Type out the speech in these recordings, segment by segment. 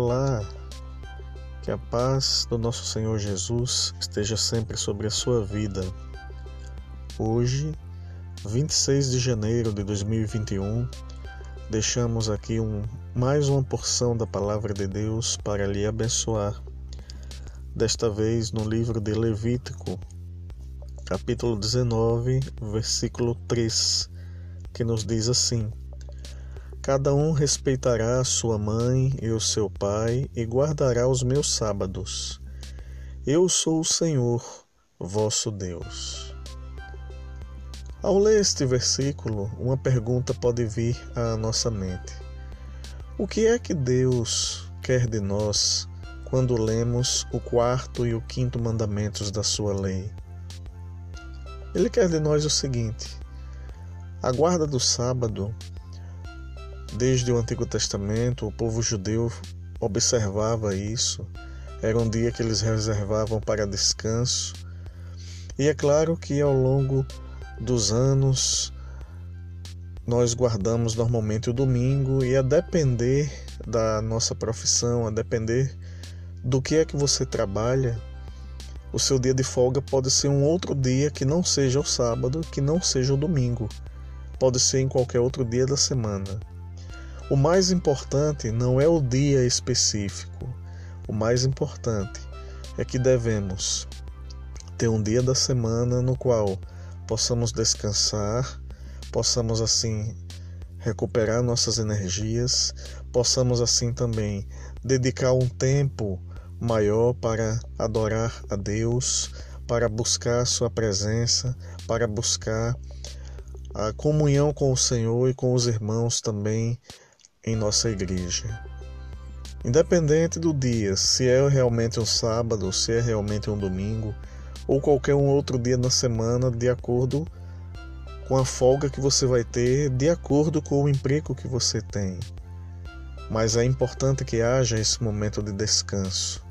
Olá, que a paz do nosso Senhor Jesus esteja sempre sobre a sua vida. Hoje, 26 de janeiro de 2021, deixamos aqui um, mais uma porção da palavra de Deus para lhe abençoar. Desta vez no livro de Levítico, capítulo 19, versículo 3, que nos diz assim: Cada um respeitará a sua mãe e o seu pai e guardará os meus sábados. Eu sou o Senhor, vosso Deus. Ao ler este versículo, uma pergunta pode vir à nossa mente: O que é que Deus quer de nós quando lemos o quarto e o quinto mandamentos da sua lei? Ele quer de nós o seguinte: a guarda do sábado Desde o Antigo Testamento, o povo judeu observava isso. Era um dia que eles reservavam para descanso. E é claro que ao longo dos anos nós guardamos normalmente o domingo e a depender da nossa profissão, a depender do que é que você trabalha, o seu dia de folga pode ser um outro dia que não seja o sábado, que não seja o domingo. Pode ser em qualquer outro dia da semana. O mais importante não é o dia específico. O mais importante é que devemos ter um dia da semana no qual possamos descansar, possamos assim recuperar nossas energias, possamos assim também dedicar um tempo maior para adorar a Deus, para buscar Sua presença, para buscar a comunhão com o Senhor e com os irmãos também em nossa igreja. Independente do dia, se é realmente um sábado, se é realmente um domingo, ou qualquer um outro dia na semana, de acordo com a folga que você vai ter, de acordo com o emprego que você tem. Mas é importante que haja esse momento de descanso.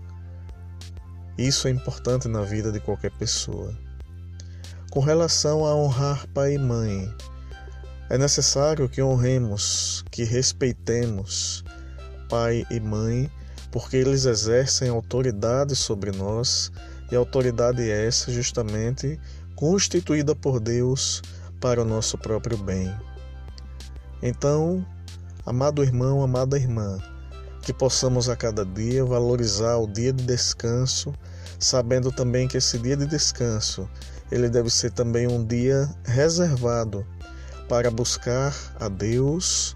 Isso é importante na vida de qualquer pessoa. Com relação a honrar pai e mãe, é necessário que honremos, que respeitemos pai e mãe, porque eles exercem autoridade sobre nós e autoridade essa justamente constituída por Deus para o nosso próprio bem. Então, amado irmão, amada irmã, que possamos a cada dia valorizar o dia de descanso, sabendo também que esse dia de descanso, ele deve ser também um dia reservado para buscar a Deus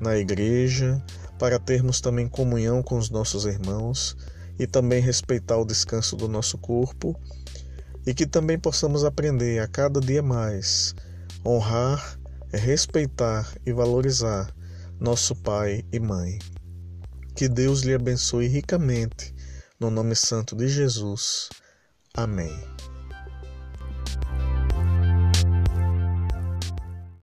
na igreja, para termos também comunhão com os nossos irmãos e também respeitar o descanso do nosso corpo e que também possamos aprender a cada dia mais honrar, respeitar e valorizar nosso pai e mãe. Que Deus lhe abençoe ricamente, no nome santo de Jesus. Amém.